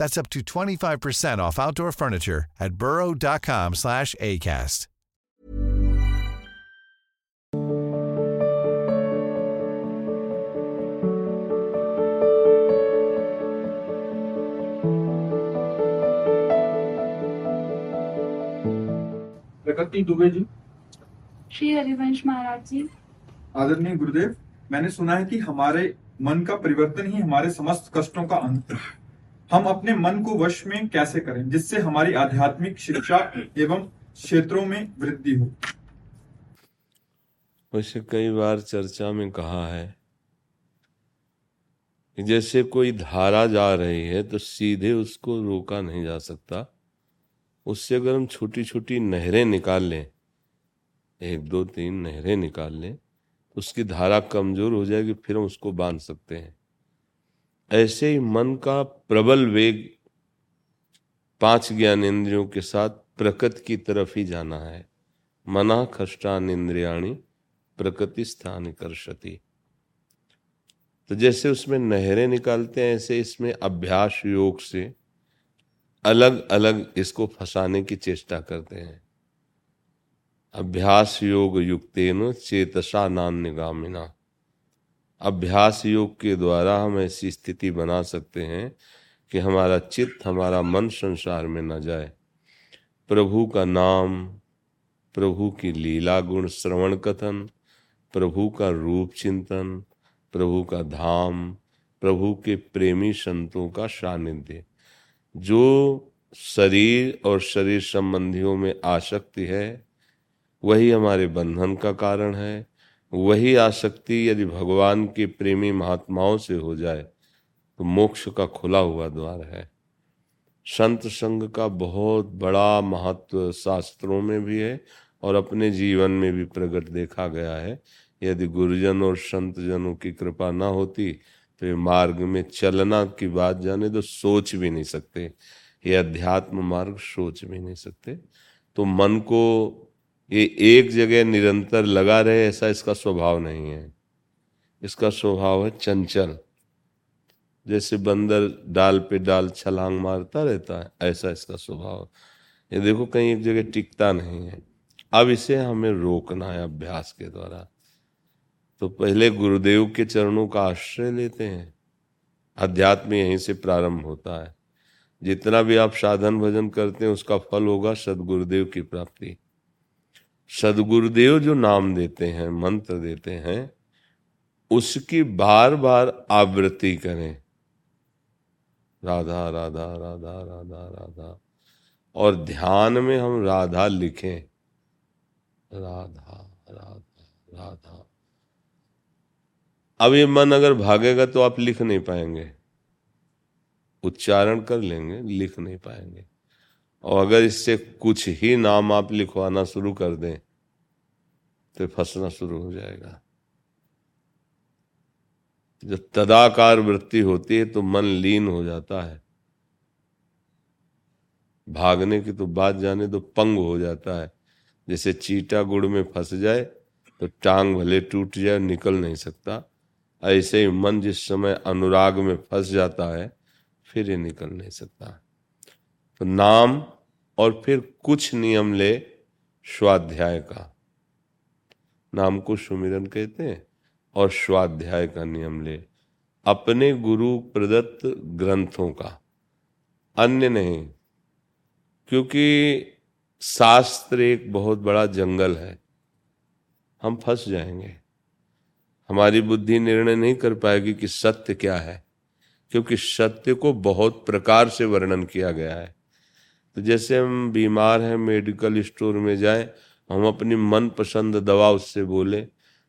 That's up to 25% off outdoor furniture at burrow.com slash ACAST. प्रकृति दुबे जी। श्री हरिवंश महाराज जी। आदरणीय गुरुदेव मैंने सुना है कि हमारे मन का परिवर्तन ही हमारे समस्त कष्टों का अंत है। हम अपने मन को वश में कैसे करें, जिससे हमारी आध्यात्मिक शिक्षा एवं क्षेत्रों में वृद्धि हो? वैसे कई बार चर्चा में कहा है जैसे कोई धारा जा रही है तो सीधे उसको रोका नहीं जा सकता। उससे अगर हम छोटी छोटी नहरें निकाल लें, एक, दो, तीन नहरें निकाल लें तो उसकी धारा कमज़ोर हो जाएगी, फिर हम उसको बाँध सकते हैं। ऐसे ही मन का प्रबल वेग पाँच ज्ञान इंद्रियों के साथ प्रकृति की तरफ़ ही जाना है। मना खष्टान इंद्रियाणी प्रकृति स्थान कर्षति तो जैसे उसमें नहरें निकालते हैं, ऐसे इसमें अभ्यास योग से अलग अलग इसको फंसाने की चेष्टा करते हैं। अभ्यास योग युक्तेन चेतसा नान निगामिना अभ्यास योग के द्वारा हम ऐसी स्थिति बना सकते हैं कि हमारा चित्त, हमारा मन संसार में न जाए। प्रभु का नाम, प्रभु की लीला गुण श्रवण कथन, प्रभु का रूप चिंतन, प्रभु का धाम, प्रभु के प्रेमी संतों का सानिध्य। जो शरीर और शरीर संबंधियों में आसक्ति है, वही हमारे बंधन का कारण है वही आसक्ति यदि भगवान के प्रेमी महात्माओं से हो जाए तो मोक्ष का खुला हुआ द्वार है। संत संग का बहुत बड़ा महत्व शास्त्रों में भी है और अपने जीवन में भी प्रकट देखा गया है। यदि गुरुजन और संत जनों की कृपा ना होती तो ये मार्ग में चलना की बात जाने तो सोच भी नहीं सकते। ये अध्यात्म मार्ग सोच भी नहीं सकते। तो मन को ये एक जगह निरंतर लगा रहे, ऐसा इसका स्वभाव नहीं है। इसका स्वभाव है चंचल। जैसे बंदर डाल पे डाल छलांग मारता रहता है, ऐसा इसका स्वभाव ये देखो, कहीं एक जगह टिकता नहीं है। अब इसे हमें रोकना है अभ्यास के द्वारा। तो पहले गुरुदेव के चरणों का आश्रय लेते हैं। अध्यात्म यहीं से प्रारंभ होता है। जितना भी आप साधन भजन करते हैं, उसका फल होगा सदगुरुदेव की प्राप्ति। सदगुरुदेव जो नाम देते हैं, मंत्र देते हैं, उसकी बार बार आवृत्ति करें। राधा राधा राधा राधा राधा। और ध्यान में हम राधा लिखें। राधा राधा राधा। अब ये मन अगर भागेगा तो आप लिख नहीं पाएँगे। उच्चारण कर लेंगे, लिख नहीं पाएँगे। और अगर इससे कुछ ही नाम आप लिखवाना शुरू कर दें तो फंसना शुरू हो जाएगा। जब तदाकार वृत्ति होती है तो मन लीन हो जाता है। भागने की तो बात जाने तो पंग हो जाता है। जैसे चीटा गुड़ में फंस जाए तो टांग भले टूट जाए, निकल नहीं सकता। ऐसे ही मन जिस समय अनुराग में फंस जाता है, फिर ये निकल नहीं सकता। तो नाम और फिर कुछ नियम ले स्वाध्याय का। नाम को सुमिरन कहते हैं और स्वाध्याय का नियम ले। अपने गुरु प्रदत्त ग्रंथों का। अन्य नहीं, क्योंकि शास्त्र एक बहुत बड़ा जंगल है। हम फंस जाएँगे। हमारी बुद्धि निर्णय नहीं कर पाएगी कि सत्य क्या है, क्योंकि सत्य को बहुत प्रकार से वर्णन किया गया है। तो जैसे हम बीमार हैं मेडिकल स्टोर में जाएँ, हम अपनी मनपसंद दवा उससे बोले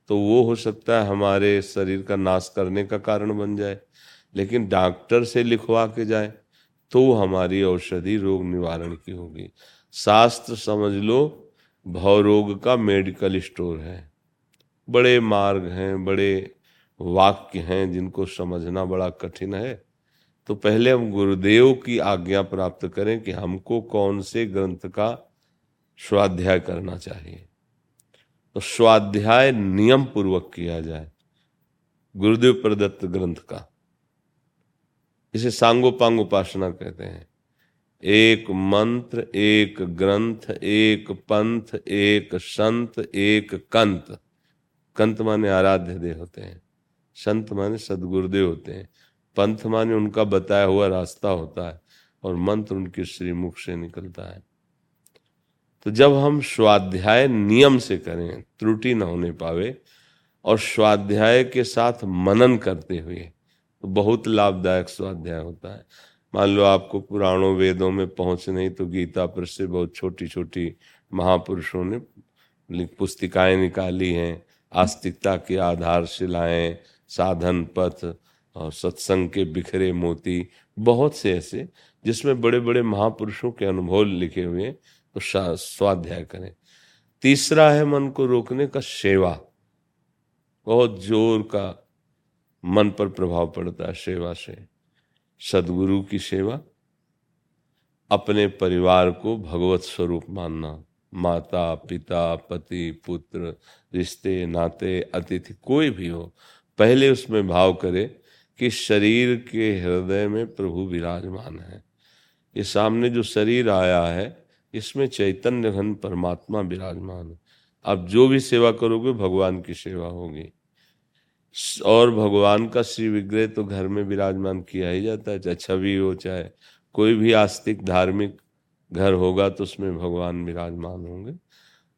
तो वो हो सकता है हमारे शरीर का नाश करने का कारण बन जाए। लेकिन डॉक्टर से लिखवा के जाए तो हमारी औषधि रोग निवारण की होगी। शास्त्र समझ लो भवरोग का मेडिकल स्टोर है। बड़े मार्ग हैं, बड़े वाक्य हैं जिनको समझना बड़ा कठिन है। तो पहले हम गुरुदेव की आज्ञा प्राप्त करें कि हमको कौन से ग्रंथ का स्वाध्याय करना चाहिए। तो स्वाध्याय नियम पूर्वक किया जाए, गुरुदेव प्रदत्त ग्रंथ का। इसे सांगोपांग उपासना कहते हैं। एक मंत्र, एक ग्रंथ, एक पंथ, एक संत, एक कंत। कंत माने आराध्य देव होते हैं, संत माने सदगुरुदेव होते हैं। पंथ माने उनका बताया हुआ रास्ता होता है और मंत्र उनके श्रीमुख से निकलता है। तो जब हम स्वाध्याय नियम से करें, त्रुटि ना होने पावे और स्वाध्याय के साथ मनन करते हुए तो बहुत लाभदायक स्वाध्याय होता है। मान लो आपको पुराणों वेदों में पहुँच नहीं तो गीता पर से बहुत छोटी छोटी महापुरुषों ने पुस्तिकाएँ निकाली हैं, आस्तिकता के आधार से लाए, साधन पथ और सत्संग के बिखरे मोती, बहुत से ऐसे, जिसमें बड़े बड़े महापुरुषों के अनुभव लिखे हुए तो स्वाध्याय करें। तीसरा है मन को रोकने का सेवा। बहुत ज़ोर का मन पर प्रभाव पड़ता है सेवा से। सदगुरु की सेवा, अपने परिवार को भगवत स्वरूप मानना। माता, पिता, पति, पुत्र, रिश्ते, नाते, अतिथि, कोई भी हो, पहले उसमें भाव करे कि शरीर के हृदय में प्रभु विराजमान है। ये सामने जो शरीर आया है, इसमें चैतन्य घन परमात्मा विराजमान है। अब जो भी सेवा करोगे, भगवान की सेवा होगी। और भगवान का श्री विग्रह तो घर में विराजमान किया ही जाता है, चाहे छवि हो, चाहे कोई भी आस्तिक धार्मिक घर होगा तो उसमें भगवान विराजमान होंगे।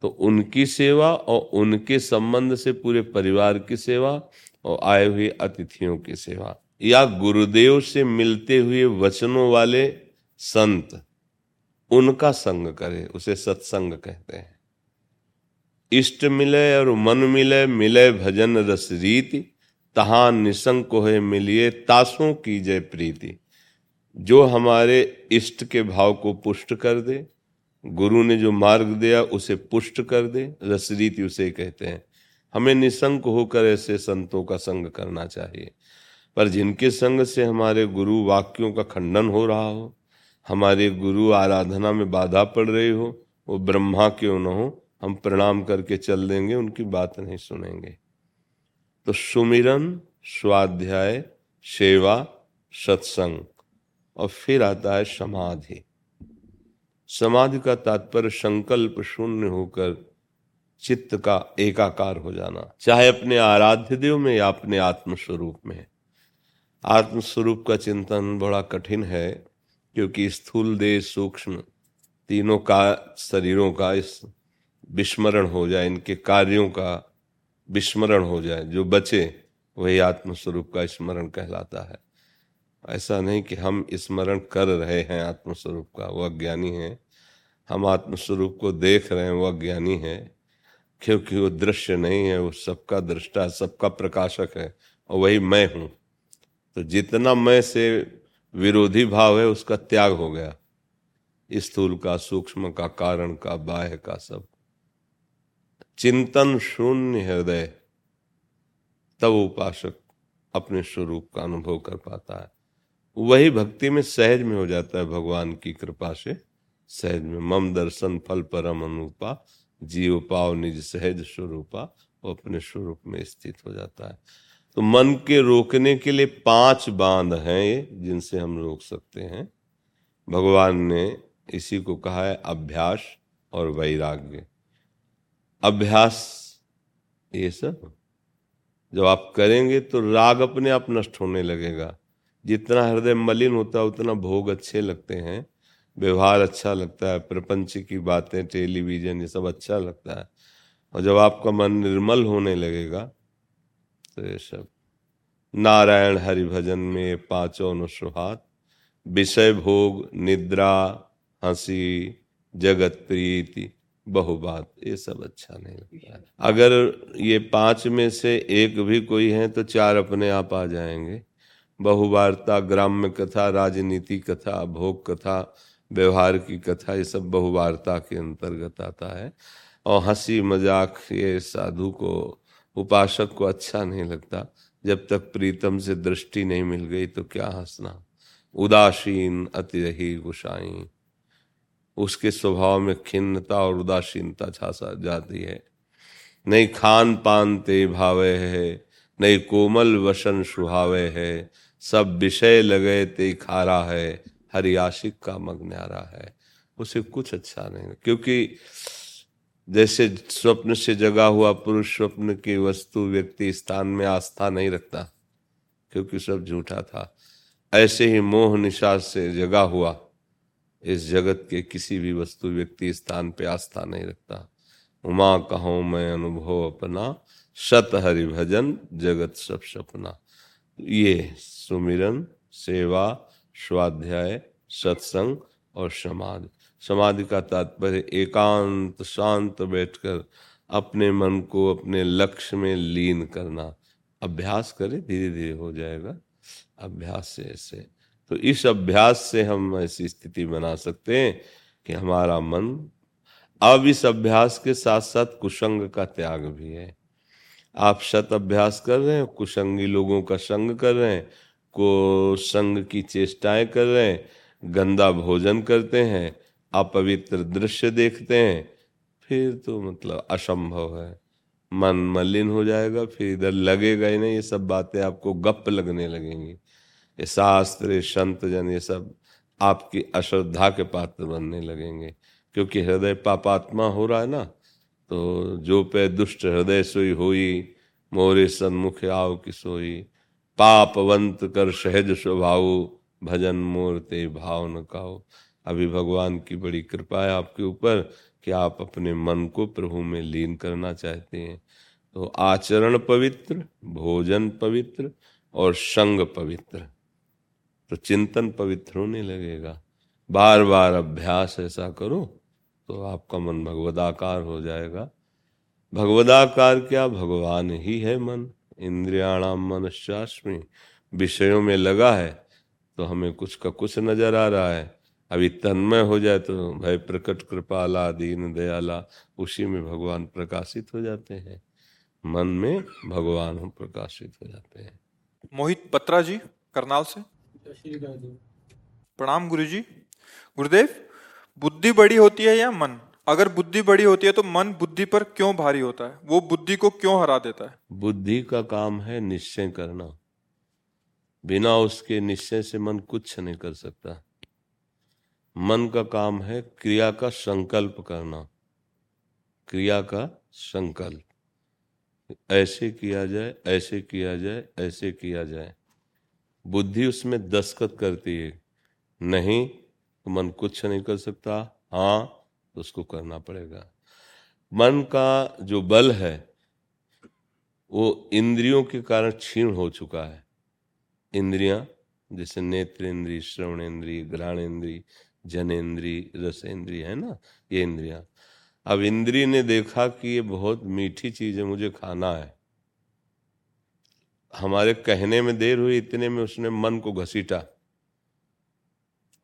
तो उनकी सेवा और उनके संबंध से पूरे परिवार की सेवा और आए हुए अतिथियों की सेवा। या गुरुदेव से मिलते हुए वचनों वाले संत, उनका संग करे, उसे सत्संग कहते हैं। इष्ट मिले और मन मिले मिले भजन रस रीति, तहा निसंग को है मिलिए तासों की जय प्रीति। जो हमारे इष्ट के भाव को पुष्ट कर दे, गुरु ने जो मार्ग दिया उसे पुष्ट कर दे रसरीति उसे कहते हैं। हमें निसंक होकर ऐसे संतों का संग करना चाहिए। पर जिनके संग से हमारे गुरु वाक्यों का खंडन हो रहा हो, हमारे गुरु आराधना में बाधा पड़ रही हो, वो ब्रह्मा क्यों न हो, हम प्रणाम करके चल देंगे, उनकी बात नहीं सुनेंगे। तो सुमिरन, स्वाध्याय, सेवा, सत्संग, और फिर आता है समाधि। समाधि का तात्पर्य संकल्प शून्य होकर चित्त का एकाकार हो जाना, चाहे अपने आराध्य देव में या अपने आत्मस्वरूप में। आत्मस्वरूप का चिंतन बड़ा कठिन है, क्योंकि स्थूल देह सूक्ष्म, तीनों का, शरीरों का इस विस्मरण हो जाए, इनके कार्यों का विस्मरण हो जाए, जो बचे, वही आत्मस्वरूप का स्मरण कहलाता है। ऐसा नहीं कि हम स्मरण कर रहे हैं आत्मस्वरूप का वह ज्ञानी है। हम आत्मस्वरूप को देख रहे हैं वह ज्ञानी है। क्योंकि वो दृश्य नहीं है, वो सबका दृष्टा, सबका प्रकाशक है और वही मैं हूँ। तो जितना मैं से विरोधी भाव है, उसका त्याग हो गया। स्थूल का, सूक्ष्म का, कारण का, बाह्य का सब। चिंतन शून्य हृदय, तब उपासक अपने स्वरूप का अनुभव कर पाता है। वही भक्ति में सहज में हो जाता है भगवान की कृपा से। सहज में, मम दर्शन फल परम अनुपा जीव पाव निज सहज स्वरूपा, वो अपने स्वरूप में स्थित हो जाता है। तो मन के रोकने के लिए पाँच बाँध हैं ये, जिनसे हम रोक सकते हैं। भगवान ने इसी को कहा है अभ्यास और वैराग्य। अभ्यास, ये सब, जब आप करेंगे तो राग अपने आप नष्ट होने लगेगा। जितना हृदय मलिन होता है, उतना भोग अच्छे लगते हैं। व्यवहार अच्छा लगता है, प्रपंच की बातें, टेलीविज़न, ये सब अच्छा लगता है। और जब आपका मन निर्मल होने लगेगा तो ये सब। नारायण हरि भजन में पाँचों अनुसुहात। विषय भोग, निद्रा, हँसी, जगत प्रीति, बहुबात, ये सब अच्छा नहीं लगता है। अगर ये पाँच में से एक भी कोई है तो चार अपने आप आ जाएँगे। बहुवार्ता, ग्राम्य कथा, राजनीति कथा, भोग कथा व्यवहार की कथा, ये सब बहुवार्ता के अंतर्गत आता है। और हँसी मज़ाक, ये साधु को, उपासक को अच्छा नहीं लगता। जब तक प्रीतम से दृष्टि नहीं मिल गई तो क्या हंसना? उदासीन, अति रही गुसाई उसके स्वभाव में खिन्नता और उदासीनता छा जाती है। नहीं खान पान ते भावे है, नहीं कोमल वसन सुहावे है, सब विषय लगे ते खारा है। हरि आशिक का मग्न्यारा है। उसे कुछ अच्छा नहीं क्योंकि जैसे स्वप्न से जगा हुआ पुरुष स्वप्न की वस्तु व्यक्ति स्थान में आस्था नहीं रखता, क्योंकि सब झूठा था। ऐसे ही मोह निशा से जगा हुआ इस जगत के किसी भी वस्तु व्यक्ति स्थान पे आस्था नहीं रखता। उमा कहो, मैं अनुभव अपना, सत हरि भजन, जगत सब सपना। ये सुमिरन, सेवा स्वाध्याय सत्संग और समाधि। समाधि का तात्पर्य एकांत, शांत बैठकर अपने मन को अपने लक्ष्य में लीन करना। अभ्यास करे धीरे धीरे हो जाएगा। अभ्यास से ऐसे। तो इस अभ्यास से हम ऐसी स्थिति बना सकते हैं कि हमारा मन अब इस अभ्यास के साथ साथ कुसंग का त्याग भी है। आप शत अभ्यास कर रहे हैं, कुसंगी लोगों का संग कर रहे हैं को संग की चेष्टाएँ कर रहे हैं, गंदा भोजन करते हैं, अपवित्र दृश्य देखते हैं, फिर तो मतलब असंभव है। मन मलिन हो जाएगा, फिर इधर लगेगा ही नहीं, ये सब बातें आपको गप लगने लगेंगी। ये शास्त्र संत जन, ये सब आपकी अश्रद्धा के पात्र बनने लगेंगे, क्योंकि हृदय पापात्मा हो रहा है ना तो जो पे दुष्ट हृदय सोई हुई, मोरे सन्मुख आओ कि सोई पापवंत कर सहज स्वभाव, भजन मोरते भाव न काओ अभी भगवान की बड़ी कृपा है आपके ऊपर कि आप अपने मन को प्रभु में लीन करना चाहते हैं। तो आचरण पवित्र, भोजन पवित्र और संग पवित्र। तो चिंतन पवित्र होने लगेगा। बार बार अभ्यास ऐसा करो तो आपका मन भगवदाकार हो जाएगा। भगवदाकार क्या? भगवान ही है मन। इंद्रियाणाम मनश्चास्मी विषयों में लगा है तो हमें कुछ का कुछ नज़र आ रहा है। अभी तन्मय हो जाए तो भय प्रकट कृपाला दीन दयाला उसी में भगवान प्रकाशित हो जाते हैं। मन में भगवान हम प्रकाशित हो जाते हैं। मोहित पत्रा जी करनाल से। प्रणाम गुरु जी। गुरुदेव बुद्धि बड़ी होती है या मन? अगर बुद्धि बड़ी होती है तो मन बुद्धि पर क्यों भारी होता है? वो बुद्धि को क्यों हरा देता है? बुद्धि का काम है निश्चय करना। बिना उसके निश्चय से मन कुछ नहीं कर सकता। मन का काम है क्रिया का संकल्प करना। क्रिया का संकल्प। ऐसे किया जाए, ऐसे किया जाए, ऐसे किया जाए। बुद्धि उसमें दस्खत करती है। नहीं तो मन कुछ नहीं कर सकता। हाँ उसको करना पड़ेगा। मन का जो बल है, वो इंद्रियों के कारण क्षीण हो चुका है। इंद्रियाँ, जैसे नेत्र इंद्री, श्रवण इंद्री, घ्राण इंद्री जनेन्द्री रसेंद्री है ना? ये इंद्रियाँ। अब इंद्री ने देखा कि ये बहुत मीठी चीज़ है, मुझे खाना है। हमारे कहने में देर हुई, इतने में उसने मन को घसीटा।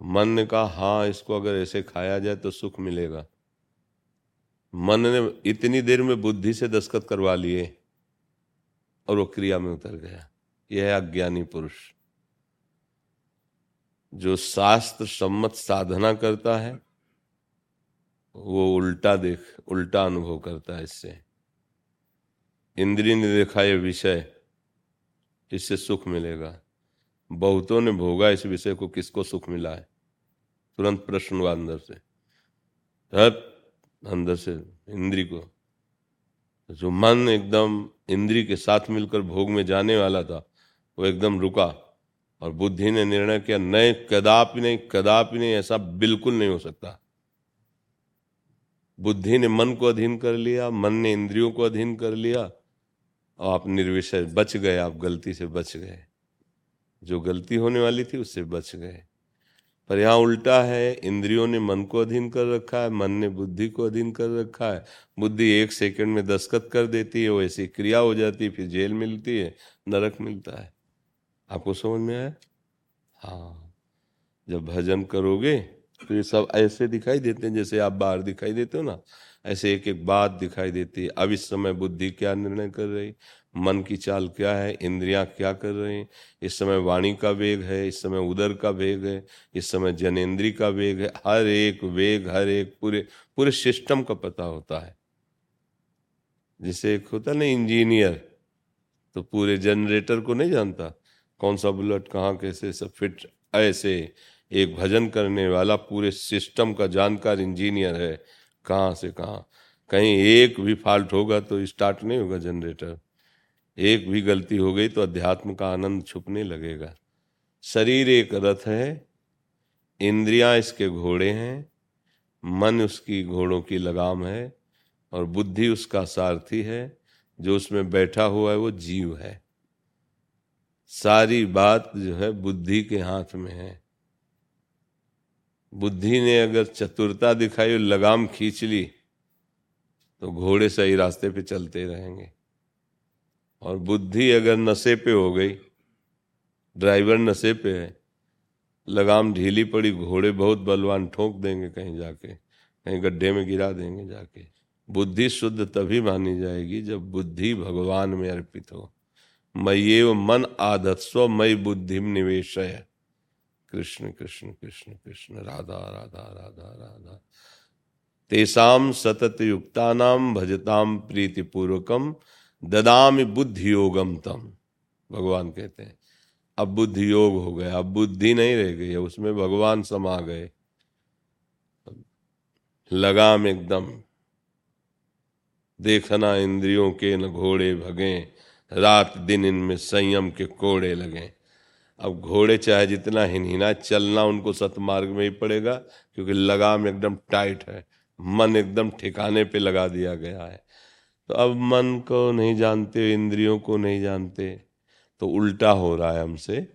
मन ने कहा हाँ इसको अगर ऐसे खाया जाए तो सुख मिलेगा। मन ने इतनी देर में बुद्धि से दस्खत करवा लिए और वो क्रिया में उतर गया। यह है अज्ञानी पुरुष। जो शास्त्र सम्मत साधना करता है, वो उल्टा देख, उल्टा अनुभव करता है इससे। इंद्री ने देखा यह विषय, इससे सुख मिलेगा। बहुतों ने भोगा इस विषय को किसको सुख मिला है? तुरंत प्रश्न हुआ अंदर से। तब अंदर से इंद्री को, जो मन एकदम इंद्री के साथ मिलकर भोग में जाने वाला था, वो एकदम रुका और बुद्धि ने निर्णय किया, नहीं, कदापि नहीं कदापि नहीं, ऐसा बिल्कुल नहीं हो सकता। बुद्धि ने मन को अधीन कर लिया, मन ने इंद्रियों को अधीन कर लिया, और आप निर्विषय बच गए, आप गलती से बच गए। जो गलती होने वाली थी उससे बच गए। पर यहाँ उल्टा है, इंद्रियों ने मन को अधीन कर रखा है, मन ने बुद्धि को अधीन कर रखा है। बुद्धि एक सेकंड में दस्खत कर देती है, वो ऐसी क्रिया हो जाती है, फिर जेल मिलती है, नरक मिलता है। आपको समझ में आया? हाँ। जब भजन करोगे तो ये सब ऐसे दिखाई देते हैं, जैसे आप बाहर दिखाई देते हो ना, ऐसे एक एक बात दिखाई देती है। अब इस समय बुद्धि क्या निर्णय कर रही? मन की चाल क्या है? इंद्रियाँ क्या कर रहे हैं? इस समय वाणी का वेग है, इस समय उदर का वेग है, इस समय जनेन्द्री का वेग है। हर एक वेग, हर एक पूरे पूरे सिस्टम का पता होता है। जैसे एक होता ना इंजीनियर तो पूरे जनरेटर को नहीं जानता, कौन सा बुलेट कहाँ कैसे सब फिट ऐसे एक भजन करने वाला पूरे सिस्टम का जानकार इंजीनियर है, कहाँ से कहाँ। कहीं एक भी फॉल्ट होगा तो स्टार्ट नहीं होगा जनरेटर एक भी गलती हो गई तो अध्यात्म का आनंद छुपने लगेगा। शरीर एक रथ है, इंद्रियाँ इसके घोड़े हैं, मन उसकी घोड़ों की लगाम है और बुद्धि उसका सारथी है, जो उसमें बैठा हुआ है वो जीव है। सारी बात जो है बुद्धि के हाथ में है। बुद्धि ने अगर चतुरता दिखाई और लगाम खींच ली तो घोड़े सही रास्ते पे चलते रहेंगे। और बुद्धि अगर नशे पे हो गई, ड्राइवर नशे पे है, लगाम ढीली पड़ी, घोड़े बहुत बलवान ठोक देंगे कहीं जाके, कहीं गड्ढे में गिरा देंगे जाके। बुद्धि शुद्ध तभी मानी जाएगी जब बुद्धि भगवान में अर्पित हो। मये मन आदत्स्व मई बुद्धि निवेश है कृष्ण कृष्ण कृष्ण कृष्ण, राधा राधा राधा राधा। तेसाम सतत युक्ता नाम भजताम प्रीति पूर्वकम ददाम बुद्धि योगम तम। भगवान कहते हैं, अब बुद्धि योग हो गया, अब बुद्धि नहीं रह गई है, उसमें भगवान समा गए। लगाम एकदम, देखना इंद्रियों के न घोड़े भगे, रात दिन इनमें संयम के कोड़े लगे। अब घोड़े चाहे जितना हिनहिना चलना उनको सतमार्ग में ही पड़ेगा, क्योंकि लगाम एकदम टाइट है, मन एकदम ठिकाने पे लगा दिया गया है। तो अब मन को नहीं जानते, इंद्रियों को नहीं जानते तो उल्टा हो रहा है हमसे।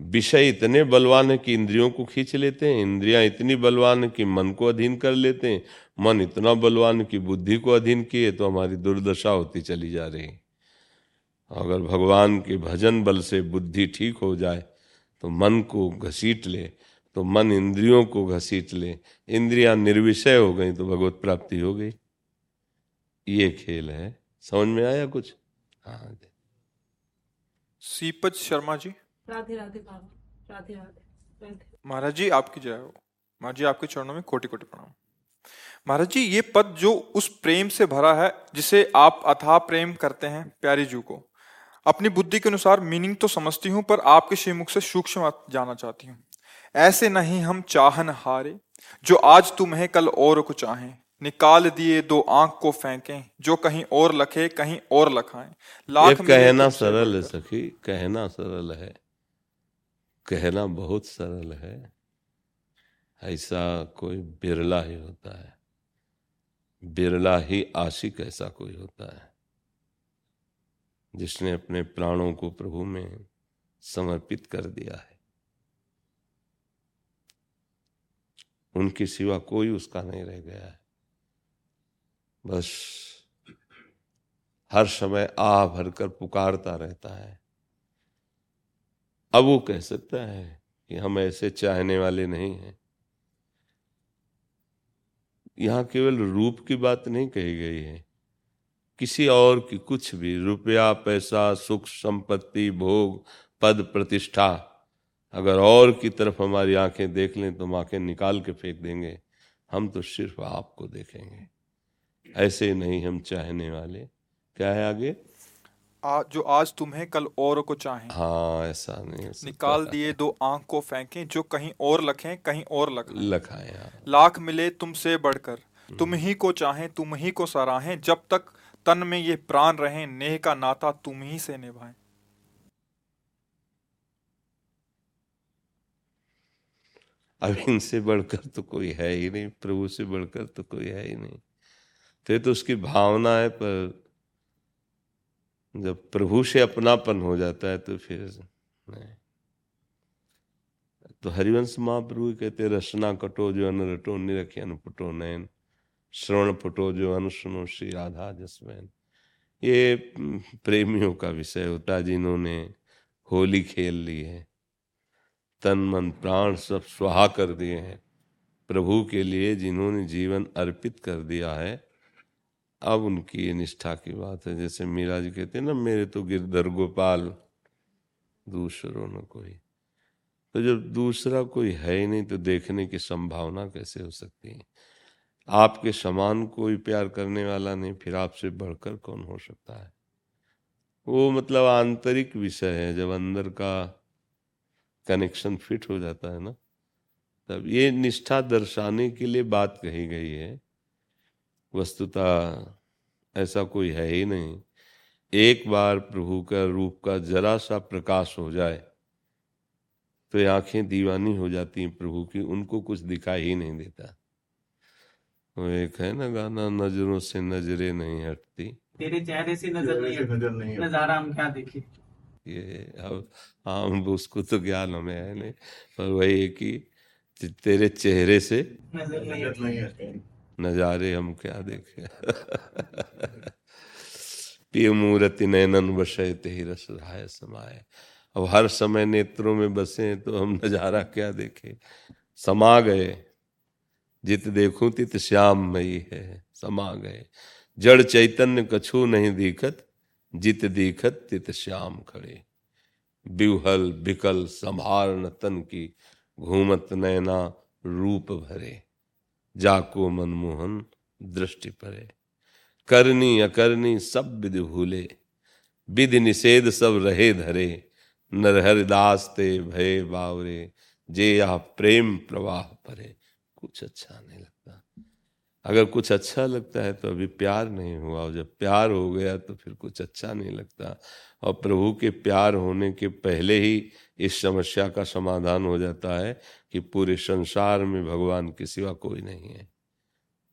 विषय इतने बलवान है कि इंद्रियों को खींच लेते हैं, इंद्रियाँ इतनी बलवान है कि मन को अधीन कर लेते हैं। मन इतना बलवान है कि बुद्धि को अधीन किए तो हमारी दुर्दशा होती चली जा रही अगर भगवान के भजन बल से बुद्धि ठीक हो जाए तो मन को घसीट ले तो मन इंद्रियों को घसीट ले। इंद्रियाँ निर्विषय हो गई तो भगवत प्राप्ति हो गई। ये खेल है। समझ में आया कुछ? हाँ सीपत शर्मा जी। राधे राधे बाबा राधे राधे। महाराज जी आपकी जय हो। महाराज जी आपके चरणों में कोटि कोटि प्रणाम। महाराज जी ये पद जो उस प्रेम से भरा है जिसे आप अथाह प्रेम करते हैं प्यारी जू को अपनी बुद्धि के अनुसार मीनिंग तो समझती हूँ पर आपके श्रीमुख से सूक्ष्म जाना चाहती हूँ। ऐसे नहीं हम चाहन हारे जो आज तुम्हें कल और को चाहें। निकाल दिए दो आँख को फेंकें जो कहीं और लखे कहीं और लखाएँ। लाख कहना सरल है सखी कहना सरल है। कहना बहुत सरल है। ऐसा कोई बिरला ही होता है। बिरला ही आशिक ऐसा कोई होता है जिसने अपने प्राणों को प्रभु में समर्पित कर दिया है। उनके सिवा कोई उसका नहीं रह गया है। बस हर समय आ भर कर पुकारता रहता है। अब वो कह सकता है कि हम ऐसे चाहने वाले नहीं हैं। यहाँ केवल रूप की बात नहीं कही गई है। किसी और की कुछ भी, रुपया, पैसा, सुख, संपत्ति, भोग, पद, प्रतिष्ठा, अगर और की तरफ़ हमारी आँखें देख लें तो हम आँखें निकाल के फेंक देंगे। हम तो सिर्फ़ आपको देखेंगे। ऐसे नहीं हम चाहने वाले। क्या है आगे? आ, जो आज तुम्हें कल और को चाहें। हाँ ऐसा नहीं सकता। निकाल दिए दो आँख को फेंके जो कहीं और लखें कहीं और लखें लखाएँ हाँ। लाख मिले तुमसे बढ़कर। तुम ही को चाहें तुम ही को सराहें जब तक तन में ये प्राण रहे नेह का नाता तुम ही से निभाएँ। अब इनसे बढ़कर तो कोई है ही नहीं प्रभु से बढ़कर तो कोई है ही नहीं। तो तो उसकी भावना है पर जब प्रभु से अपनापन हो जाता है तो फिर नहीं। तो हरिवंश महाप्रभु कहते, रसना कटो जो अन रटो, निरखे अनुपटो नयन। श्रवण पटो जो अनुसुनो श्री राधा जसमैन। ये प्रेमियों का विषय होता है जिन्होंने होली खेल ली है। तन, मन, प्राण सब स्वाहा कर दिए हैं प्रभु के लिए, जिन्होंने जीवन अर्पित कर दिया है। अब उनकी ये निष्ठा की बात है। जैसे मीरा जी कहते हैं ना, मेरे तो गिरधर गोपाल, दूसरों न कोई। तो जब दूसरा कोई है ही नहीं तो देखने की संभावना कैसे हो सकती है? आपके समान कोई प्यार करने वाला नहीं, फिर आपसे बढ़कर कौन हो सकता है? वो मतलब आंतरिक विषय है। जब अंदर का कनेक्शन फिट हो जाता है ना, तब ये निष्ठा दर्शाने के लिए बात कही गई है वस्तुता ऐसा कोई है ही नहीं। एक बार प्रभु का रूप का जरा सा प्रकाश हो जाए तो ये आँखें दीवानी हो जाती हैं प्रभु की उनको कुछ दिखाई ही नहीं देता। वो एक है ना गाना नज़रों से नजरे नहीं हटती। तेरे चेहरे से नज़र नहीं नज़र नहीं नज़ारा हम क्या देखे? ये अब हाँ उसको तो ज्ञान हमें है नहीं पर वही है कि तेरे चेहरे से नज़र नहीं नज़र नहीं हटती। नजारे हम क्या देखे? पिय मूर्ति नयनन वशय ते ही रस रहाय समाये। अब हर समय नेत्रों में बसे तो हम नज़ारा क्या देखे? समा गए। जित देखूँ तित श्याम मई है। समा गए। जड़ चैतन्य कछु नहीं दिखत। जित दिखत तित श्याम खड़े। बिहल बिकल संभार न तन की घूमत नैना रूप भरे। जाको मनमोहन दृष्टि परे। करनी अकरनी सब विधि भूले। विधि निषेध सब रहे धरे। नर हरिदास ते भय बावरे। जे या प्रेम प्रवाह परे। कुछ अच्छा नहीं लगता। अगर कुछ अच्छा लगता है तो अभी प्यार नहीं हुआ। और जब प्यार हो गया तो फिर कुछ अच्छा नहीं लगता। और प्रभु के प्यार होने के पहले ही इस समस्या का समाधान हो जाता है। कि पूरे संसार में भगवान के सिवा कोई नहीं है।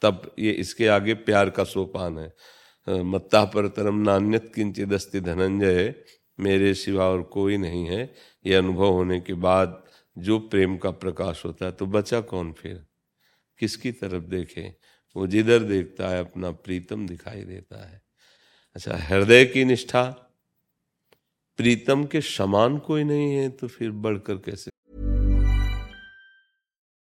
तब ये इसके आगे प्यार का सोपान है। मत्ता पर तरम नान्यत किंचित अस्ति धनंजय, मेरे सिवा और कोई नहीं है। ये अनुभव होने के बाद जो प्रेम का प्रकाश होता है तो बचा कौन फिर? किसकी तरफ़ देखे? वो जिधर देखता है, अपना प्रीतम दिखाई देता है। अच्छा हृदय की निष्ठा? प्रीतम के समान कोई नहीं है तो फिर बढ़कर कैसे?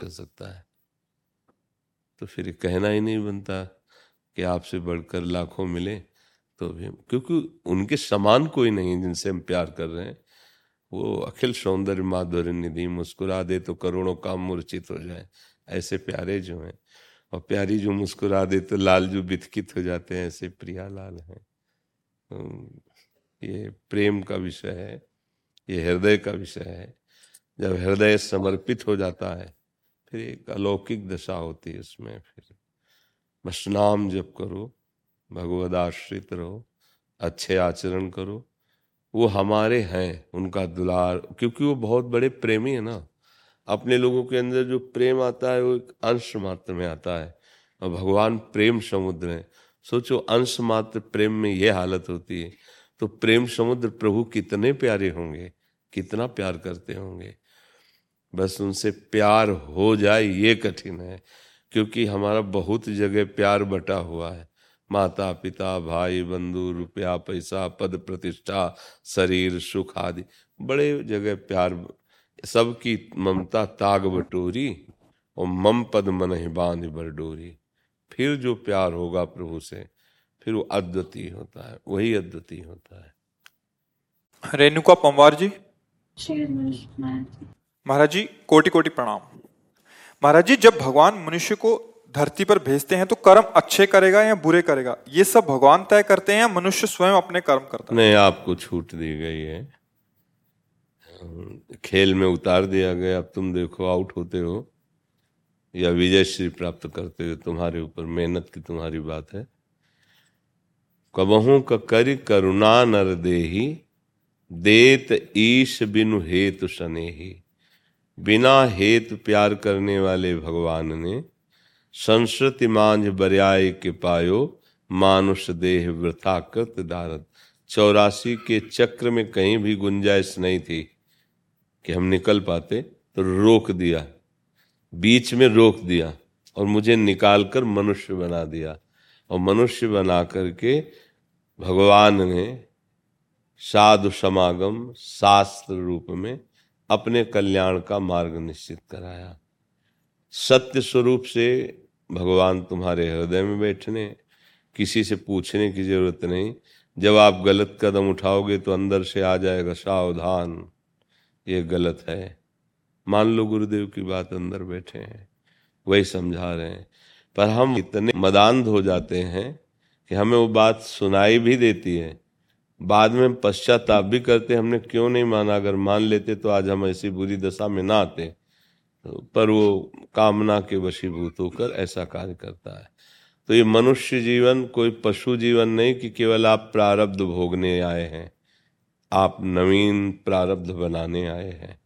कर सकता है। तो फिर कहना ही नहीं बनता कि आपसे बढ़कर लाखों मिले तो भी क्योंकि उनके समान कोई नहीं जिनसे हम प्यार कर रहे हैं। वो अखिल सौंदर्य माधुर्य निधि मुस्कुरा दे तो करोड़ों काम मूर्छित हो जाए। ऐसे प्यारे जो हैं, और प्यारी जो मुस्कुरा दे तो लाल जो बिथकित हो जाते हैं, ऐसे प्रिया लाल हैं। तो ये प्रेम का विषय है, ये हृदय का विषय है। जब हृदय समर्पित हो जाता है फिर एक अलौकिक दशा होती है उसमें फिर। बस नाम जप करो, भगवद आश्रित रहो, अच्छे आचरण करो। वो हमारे हैं, उनका दुलार, क्योंकि वो बहुत बड़े प्रेमी है ना। अपने लोगों के अंदर जो प्रेम आता है, वो एक अंश मात्र में आता है। और भगवान प्रेम समुद्र है। सोचो, अंश मात्र प्रेम में ये हालत होती है। तो प्रेम समुद्र प्रभु कितने प्यारे होंगे, कितना प्यार करते होंगे। बस उनसे प्यार हो जाए ये कठिन है क्योंकि हमारा बहुत जगह प्यार बटा हुआ है। माता पिता भाई बंधु रुपया पैसा पद प्रतिष्ठा शरीर सुख आदि बड़े जगह प्यार सबकी ममता ताग बटोरी और मम पद मन ही बाँध बरडोरी। फिर जो प्यार होगा प्रभु से फिर वो अद्वितीय होता है वही अद्वितीय होता है। रेणुका पंवार जी। महाराज जी कोटि कोटि प्रणाम। महाराज जी, जब भगवान मनुष्य को धरती पर भेजते हैं तो कर्म अच्छे करेगा या बुरे करेगा? ये सब भगवान तय करते हैं या मनुष्य स्वयं अपने कर्म करता नहीं, आपको छूट दी गई है। खेल में उतार दिया गया, अब तुम देखो, आउट होते हो। या विजय श्री प्राप्त करते हो, तुम्हारे ऊपर मेहनत की तुम्हारी बात है। कबहू का करि करुणा नर देही, देत ईश बिनु हेतु सनेही बिना हेतु प्यार करने वाले भगवान ने संस्कृति मांझ बरियाय के पायो मानुष देह वृथा कृत दारत चौरासी के चक्र में कहीं भी गुंजाइश नहीं थी कि हम निकल पाते तो रोक दिया। बीच में रोक दिया और मुझे निकाल कर मनुष्य बना दिया। और मनुष्य बना करके भगवान ने साधु समागम शास्त्र रूप में अपने कल्याण का मार्ग निश्चित कराया। सत्य स्वरूप से भगवान तुम्हारे हृदय में बैठने, किसी से पूछने की ज़रूरत नहीं। जब आप गलत कदम उठाओगे तो अंदर से आ जाएगा सावधान। ये गलत है। मान लो गुरुदेव की बात अंदर बैठे हैं। वही समझा रहे हैं। पर हम इतने मदान्ध हो जाते हैं कि हमें वो बात सुनाई भी देती है। बाद में पश्चाताप भी करते, हमने क्यों नहीं माना? अगर मान लेते तो आज हम ऐसी बुरी दशा में ना आते। पर वो कामना के वशीभूत होकर ऐसा कार्य करता है। तो ये मनुष्य जीवन, कोई पशु जीवन नहीं कि केवल आप प्रारब्ध भोगने आए हैं। आप नवीन प्रारब्ध बनाने आए हैं।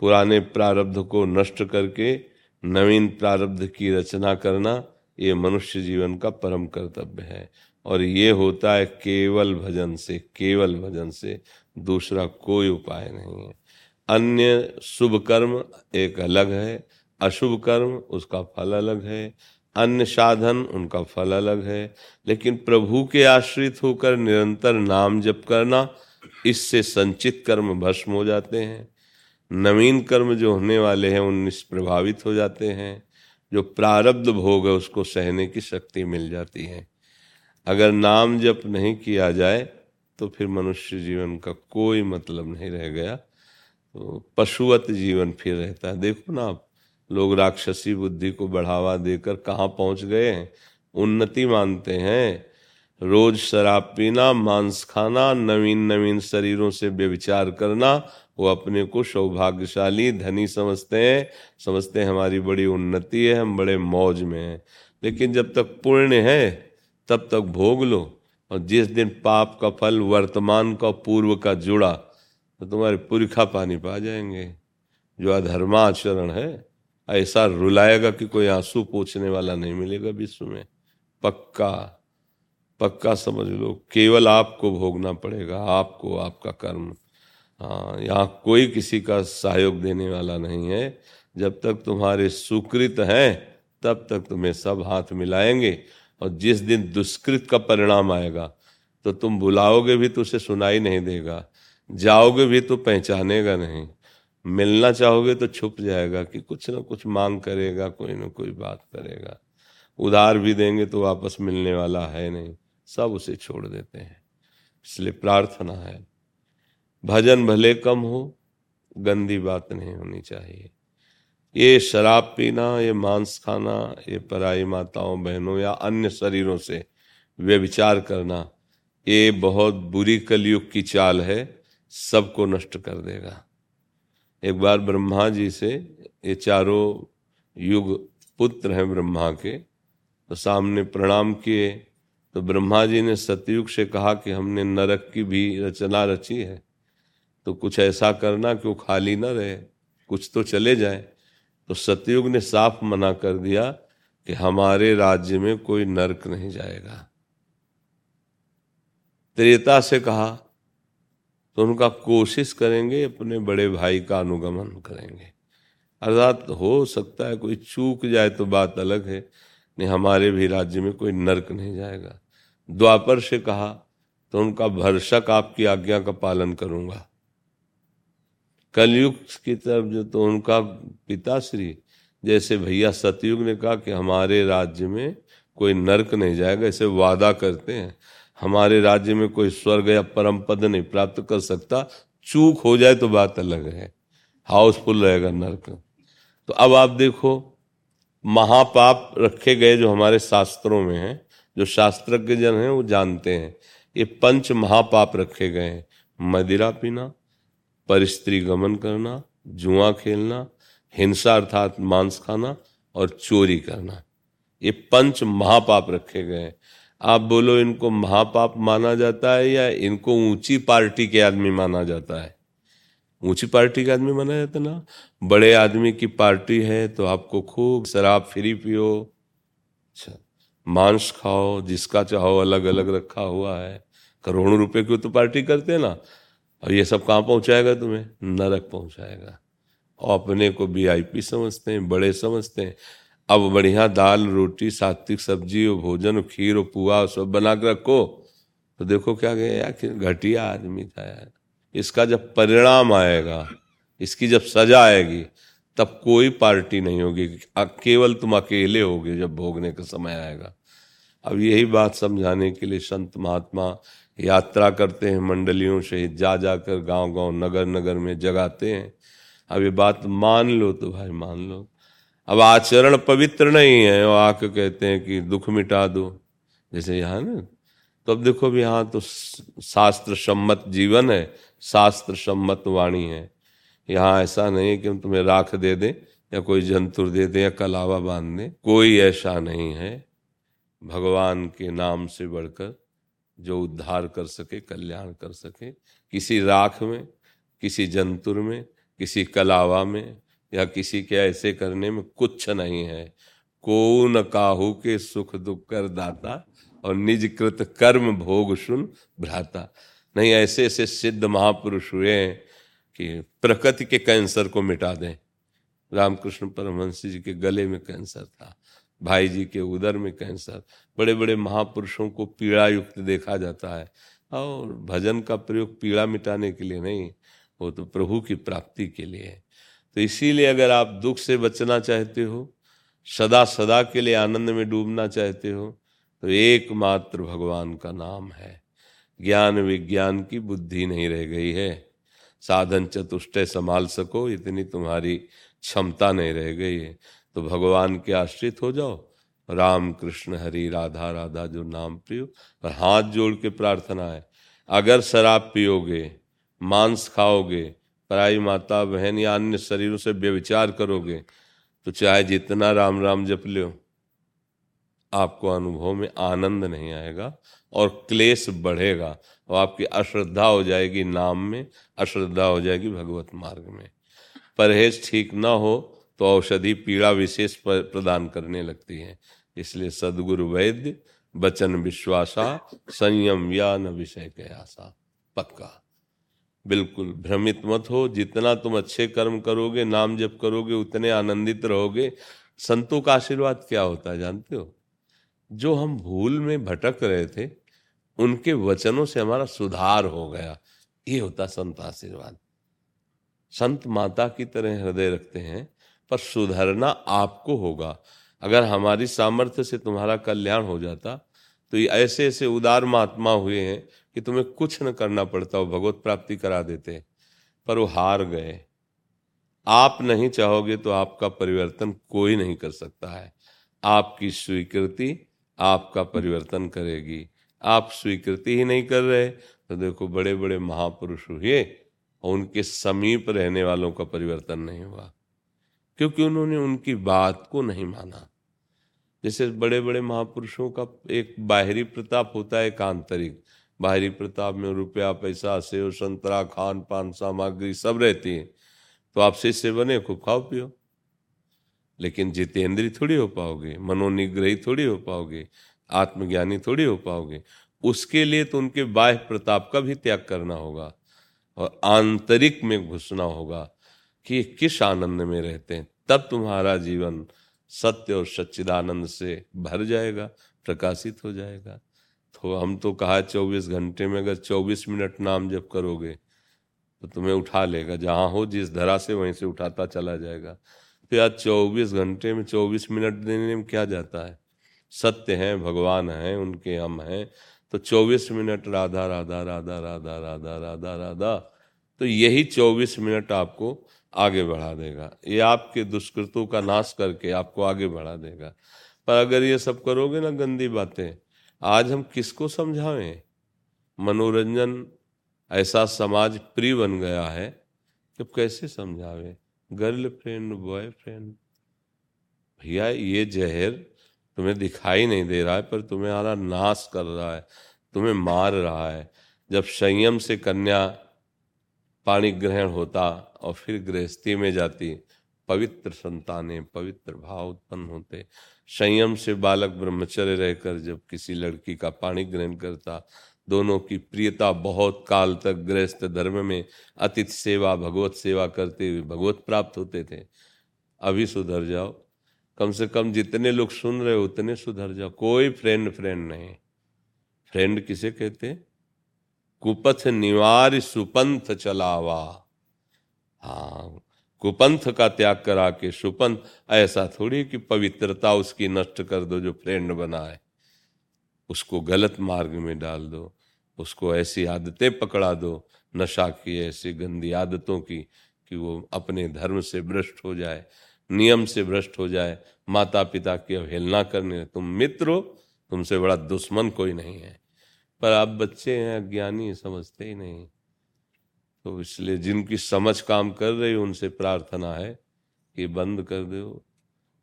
पुराने प्रारब्ध को नष्ट करके नवीन प्रारब्ध की रचना करना ये मनुष्य जीवन का परम कर्तव्य है। और ये होता है केवल भजन से, केवल भजन से दूसरा कोई उपाय नहीं है। अन्य शुभ कर्म एक अलग है, अशुभ कर्म उसका फल अलग है, अन्य साधन उनका फल अलग है। लेकिन प्रभु के आश्रित होकर निरंतर नाम जप करना, इससे संचित कर्म भस्म हो जाते हैं। नवीन कर्म जो होने वाले हैं, उन निष्प्रभावित हो जाते हैं। जो प्रारब्ध भोग है, उसको सहने की शक्ति मिल जाती है। अगर नाम जप नहीं किया जाए तो फिर मनुष्य जीवन का कोई मतलब नहीं रह गया। तो पशुवत जीवन फिर रहता है। देखो ना आप, लोग राक्षसी बुद्धि को बढ़ावा देकर कहाँ पहुँच गए हैं? उन्नति मानते हैं। रोज शराब पीना, मांस खाना, नवीन नवीन शरीरों से व्यविचार करना, वो अपने को सौभाग्यशाली धनी समझते हैं। समझते हैं हमारी बड़ी उन्नति है, हम बड़े मौज में हैं। लेकिन जब तक पुण्य है तब तक भोग लो और जिस दिन पाप का फल, वर्तमान का, पूर्व का जुड़ा तो तुम्हारे पुरखा पानी पा जाएँगे। जो अधर्माचरण है, ऐसा रुलाएगा कि कोई आँसू पोछने वाला नहीं मिलेगा विश्व में। पक्का पक्का समझ लो, केवल आपको भोगना पड़ेगा, आपको आपका कर्म। हाँ यहाँ कोई किसी का सहयोग देने वाला नहीं है। जब तक तुम्हारे सुकृत हैं, तब तक तुम्हें सब हाथ मिलाएँगे। और जिस दिन दुष्कृत का परिणाम आएगा तो तुम बुलाओगे भी तो उसे सुनाई नहीं देगा, जाओगे भी तो पहचानेगा नहीं। मिलना चाहोगे तो छुप जाएगा कि कुछ ना कुछ मांग करेगा, कोई ना कोई बात करेगा। उधार भी देंगे तो वापस मिलने वाला है नहीं, सब उसे छोड़ देते हैं। इसलिए प्रार्थना है, भजन भले कम हो, गंदी बात नहीं होनी चाहिए। ये शराब पीना, ये मांस खाना, ये पराई माताओं बहनों या अन्य शरीरों से वे विचार करना, ये बहुत बुरी कलयुग की चाल है, सबको नष्ट कर देगा। एक बार ब्रह्मा जी से ये चारों युग पुत्र हैं ब्रह्मा के तो सामने प्रणाम किए तो ब्रह्मा जी ने सतयुग से कहा कि हमने नरक की भी रचना रची है तो कुछ ऐसा करना कि वो खाली ना रहे, कुछ तो चले जाए। तो सतयुग ने साफ़ मना कर दिया कि हमारे राज्य में कोई नरक नहीं जाएगा। त्रेता से कहा तो उनका कोशिश करेंगे, अपने बड़े भाई का अनुगमन करेंगे। अर्थात हो सकता है कोई चूक जाए तो बात अलग है, नहीं हमारे भी राज्य में कोई नरक नहीं जाएगा। द्वापर से कहा तो उनका भरसक आपकी आज्ञा का पालन करूँगा। कलयुग की तरफ़ जो तो उनका पिताश्री, जैसे भैया सतयुग ने कहा कि हमारे राज्य में कोई नरक नहीं जाएगा ऐसे वादा करते हैं। हमारे राज्य में कोई स्वर्ग या परम पद नहीं प्राप्त कर सकता, चूक हो जाए तो बात अलग है। हाउसफुल रहेगा नरक। तो अब आप देखो, महापाप रखे गए जो हमारे शास्त्रों में हैं, जो शास्त्रज्ञ जन हैं, वो जानते हैं। ये पंच महापाप रखे गए हैं। मदिरा पीना परिस्त्री गमन करना, जुआ खेलना, हिंसा अर्थात मांस खाना और चोरी करना। ये पंच महापाप रखे गए हैं। आप बोलो, इनको महापाप माना जाता है या इनको ऊँची पार्टी के आदमी माना जाता है? ऊँची पार्टी के आदमी माना जाता ना? बड़े आदमी की पार्टी है तो आपको खूब शराब फ्री पियो। अच्छा मांस खाओ, जिसका चाहो अलग अलग रखा हुआ है। करोड़ों रुपए की तो पार्टी करते हैं ना? और ये सब कहाँ पहुंचाएगा तुम्हें? नरक पहुंचाएगा। और अपने को वीआईपी समझते हैं, बड़े समझते हैं। अब बढ़िया दाल, रोटी, सात्विक सब्ज़ी और भोजन और खीर और पुआ सब बना के रखो। तो देखो क्या गया यार घटिया आदमी था यार। इसका जब परिणाम आएगा, इसकी जब सजा आएगी, तब कोई पार्टी नहीं होगी। केवल तुम अकेले होगे जब भोगने का समय आएगा। अब यही बात समझाने के लिए संत महात्मा यात्रा करते हैं मंडलियों से, जा जाकर गाँव गाँव नगर नगर में जगाते हैं। अब ये बात मान लो तो भाई मान लो। अब आचरण पवित्र नहीं है, और आके कहते हैं कि दुख मिटा दो। जैसे यहाँ ना तो अब देखो भी यहाँ तो शास्त्र सम्मत जीवन है शास्त्र सम्मत वाणी है। यहाँ ऐसा नहीं कि हम तुम्हें राख दे दें, या कोई जंतुर दे दें, या कलावा बाँध दें। कोई ऐसा नहीं है। भगवान के नाम से बढ़कर जो उद्धार कर सके, कल्याण कर सके। किसी राख में, किसी जंतुर में, किसी कलावा में या किसी के ऐसे करने में कुछ नहीं है। को न काहू के सुख दुख कर दाता और निज कृत कर्म भोग सुन भ्राता। नहीं, ऐसे ऐसे सिद्ध महापुरुष हुए हैं कि प्रकृति के कैंसर को मिटा दें। रामकृष्ण परमहंस जी के गले में कैंसर था। भाई जी के उदर में कैंसर। बड़े बड़े महापुरुषों को पीड़ा युक्त देखा जाता है। और भजन का प्रयोग पीड़ा मिटाने के लिए नहीं, वो तो प्रभु की प्राप्ति के लिए है। तो इसीलिए अगर आप दुख से बचना चाहते हो, सदा सदा के लिए आनंद में डूबना चाहते हो तो एकमात्र भगवान का नाम है। ज्ञान विज्ञान की बुद्धि नहीं रह गई है। साधन चतुष्टय संभाल सको, इतनी तुम्हारी क्षमता नहीं रह गई है। तो भगवान के आश्रित हो जाओ। राम कृष्ण हरि, राधा राधा, जो नाम पियो और हाथ जोड़ के प्रार्थना है। अगर शराब पियोगे, मांस खाओगे, पराई माता, बहन या अन्य शरीरों से व्यविचार करोगे तो चाहे जितना राम राम जप लो आपको अनुभव में आनंद नहीं आएगा और क्लेश बढ़ेगा और आपकी अश्रद्धा हो जाएगी नाम में, अश्रद्धा हो जाएगी भगवत मार्ग में। परहेज ठीक ना हो तो औषधि पीड़ा विशेष प्रदान करने लगती है। इसलिए सदगुरु वैद्य वचन विश्वासा, संयम या न विषय के आशा। पक्का। बिल्कुल भ्रमित मत हो। जितना तुम अच्छे कर्म करोगे, नाम जप करोगे, उतने आनंदित रहोगे। संतों का आशीर्वाद क्या होता है, जानते हो? जो हम भूल में भटक रहे थे, उनके वचनों से हमारा सुधार हो गया। ये होता संत आशीर्वाद। संत माता की तरह हृदय रखते हैं। पर सुधरना आपको होगा। अगर हमारी सामर्थ्य से तुम्हारा कल्याण हो जाता तो ये ऐसे ऐसे उदार महात्मा हुए हैं कि तुम्हें कुछ न करना पड़ता, वो भगवत प्राप्ति करा देते पर वो हार गए। आप नहीं चाहोगे तो आपका परिवर्तन कोई नहीं कर सकता है। आपकी स्वीकृति आपका परिवर्तन करेगी। आप स्वीकृति ही नहीं कर रहे तो देखो बड़े बड़े महापुरुष हुए, और उनके समीप रहने वालों का परिवर्तन नहीं हुआ। क्योंकि उन्होंने उनकी बात को नहीं माना। जैसे बड़े बड़े महापुरुषों का एक बाहरी प्रताप होता है एक आंतरिक बाहरी प्रताप में रुपया, पैसा, सेव, संतरा खान पान सामग्री सब रहती है। तो आप से बने, खूब खाओ, पियो। लेकिन जितेंद्री थोड़ी हो पाओगे, मनोनिग्रही थोड़ी हो पाओगे, आत्मज्ञानी थोड़ी हो पाओगे। उसके लिए तो उनके बाह्य प्रताप का भी त्याग करना होगा और आंतरिक में घुसना होगा। कि किस आनंद में रहते हैं। तब तुम्हारा जीवन सत्य और सच्चिदानंद से भर जाएगा, प्रकाशित हो जाएगा। तो हम तो कहा चौबीस घंटे में अगर चौबीस मिनट नाम जब करोगे तो तुम्हें उठा लेगा। जहाँ हो, जिस धरा से वहीं से उठाता चला जाएगा। तो यार चौबीस घंटे में चौबीस मिनट देने में क्या जाता है? सत्य है, भगवान है, उनके हम हैं। तो चौबीस मिनट राधा राधा राधा राधा राधा राधा राधा तो यही चौबीस मिनट आपको आगे बढ़ा देगा। ये आपके दुष्कृतों का नाश करके आपको आगे बढ़ा देगा। पर अगर ये सब करोगे ना गंदी बातें, आज हम किसको समझावें मनोरंजन ऐसा समाज प्रिय बन गया है तो कैसे समझावे? Girlfriend boyfriend. भैया, ये जहर तुम्हें दिखाई नहीं दे रहा है, पर तुम्हें तुम्हारा नाश कर रहा है, तुम्हें मार रहा है। जब संयम से कन्या पाणी ग्रहण होता और फिर गृहस्थी में जाती। पवित्र संतानें, पवित्र भाव उत्पन्न होते। संयम से बालक ब्रह्मचर्य रहकर जब किसी लड़की का पाणी ग्रहण करता, दोनों की प्रियता बहुत काल तक गृहस्थ धर्म में अतिथि सेवा, भगवत सेवा करते हुए भगवत प्राप्त होते थे। अभी सुधर जाओ। कम से कम जितने लोग सुन रहे हो, उतने सुधर जाओ। कोई फ्रेंड फ्रेंड नहीं। फ्रेंड किसे कहते? कुपथ निवार सुपंथ चलावा। हाँ कुपंथ का त्याग करा के सुपंथ, ऐसा थोड़ी कि पवित्रता उसकी नष्ट कर दो जो फ्रेंड बना है उसको गलत मार्ग में डाल दो, उसको ऐसी आदतें पकड़ा दो, नशा की ऐसी गंदी आदतों की, कि वो अपने धर्म से भ्रष्ट हो जाए, नियम से भ्रष्ट हो जाए माता पिता की अवहेलना करने, तुम मित्र हो, तुमसे बड़ा दुश्मन कोई नहीं है। पर आप बच्चे हैं, अज्ञानी, समझते ही नहीं। तो इसलिए जिनकी समझ काम कर रही उनसे प्रार्थना है कि बंद कर दो।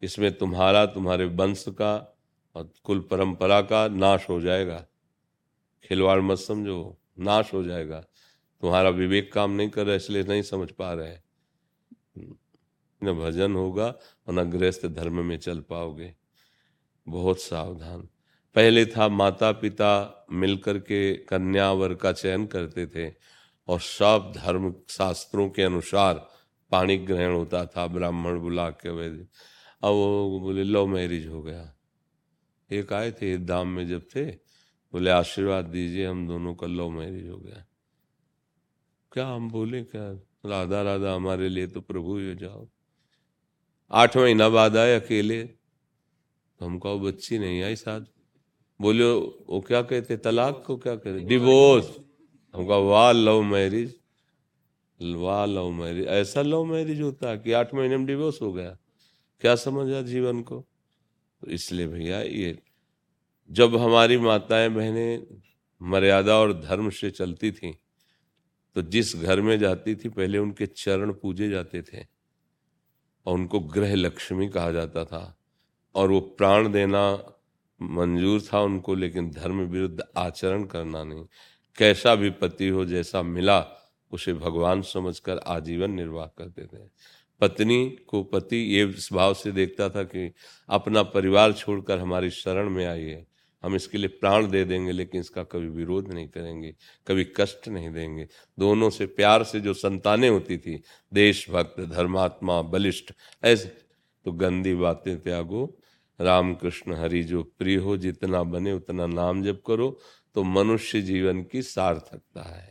इसमें तुम्हारा, तुम्हारे वंश का और कुल परंपरा का नाश हो जाएगा। खिलवाड़ मत समझो, नाश हो जाएगा। तुम्हारा विवेक काम नहीं कर रहा, इसलिए नहीं समझ पा रहे। न भजन होगा और न गृहस्थ धर्म में चल पाओगे। बहुत सावधान। पहले था माता पिता मिलकर के कन्या वर का चयन करते थे। और सब धर्म शास्त्रों के अनुसार पाणी ग्रहण होता था, ब्राह्मण बुला के वैसे अब वो बोले लव मैरिज हो गया। एक आए थे धाम में जब थे, बोले, आशीर्वाद दीजिए, हम दोनों का लव मैरिज हो गया। क्या हम बोले, क्या? राधा राधा, हमारे लिए तो प्रभु ही हो जाओ। आठ महीना बाद आए अकेले। तो हम कहो बच्ची नहीं आई साथ? बोले, वो क्या कहते, तलाक को क्या कहते? डिवोर्स हम कहा वाह लव मैरिज, वाह लव मैरिज, ऐसा लव मैरिज होता कि आठ महीने में डिवोर्स हो गया। क्या समझा जीवन को? तो इसलिए भैया ये, जब हमारी माताएँ बहनें मर्यादा और धर्म से चलती थीं तो जिस घर में जाती थी, पहले उनके चरण पूजे जाते थे, और उनको ग्रह लक्ष्मी कहा जाता था, और वो प्राण देना मंजूर था उनको, लेकिन धर्म विरुद्ध आचरण करना नहीं। कैसा भी पति हो, जैसा मिला, उसे भगवान समझकर आजीवन निर्वाह करते थे पत्नी को पति ये इस भाव से देखता था कि अपना परिवार छोड़कर हमारी शरण में आई है। हम इसके लिए प्राण दे देंगे, लेकिन इसका कभी विरोध नहीं करेंगे, कभी कष्ट नहीं देंगे। दोनों से प्यार से जो संतानें होती थी, देशभक्त, धर्मात्मा, बलिष्ठ, ऐसे। तो गंदी बातें, त्यागो। राम कृष्ण हरि जो प्रिय हो, जितना बने उतना नाम जप करो। तो मनुष्य जीवन की सार्थकता है।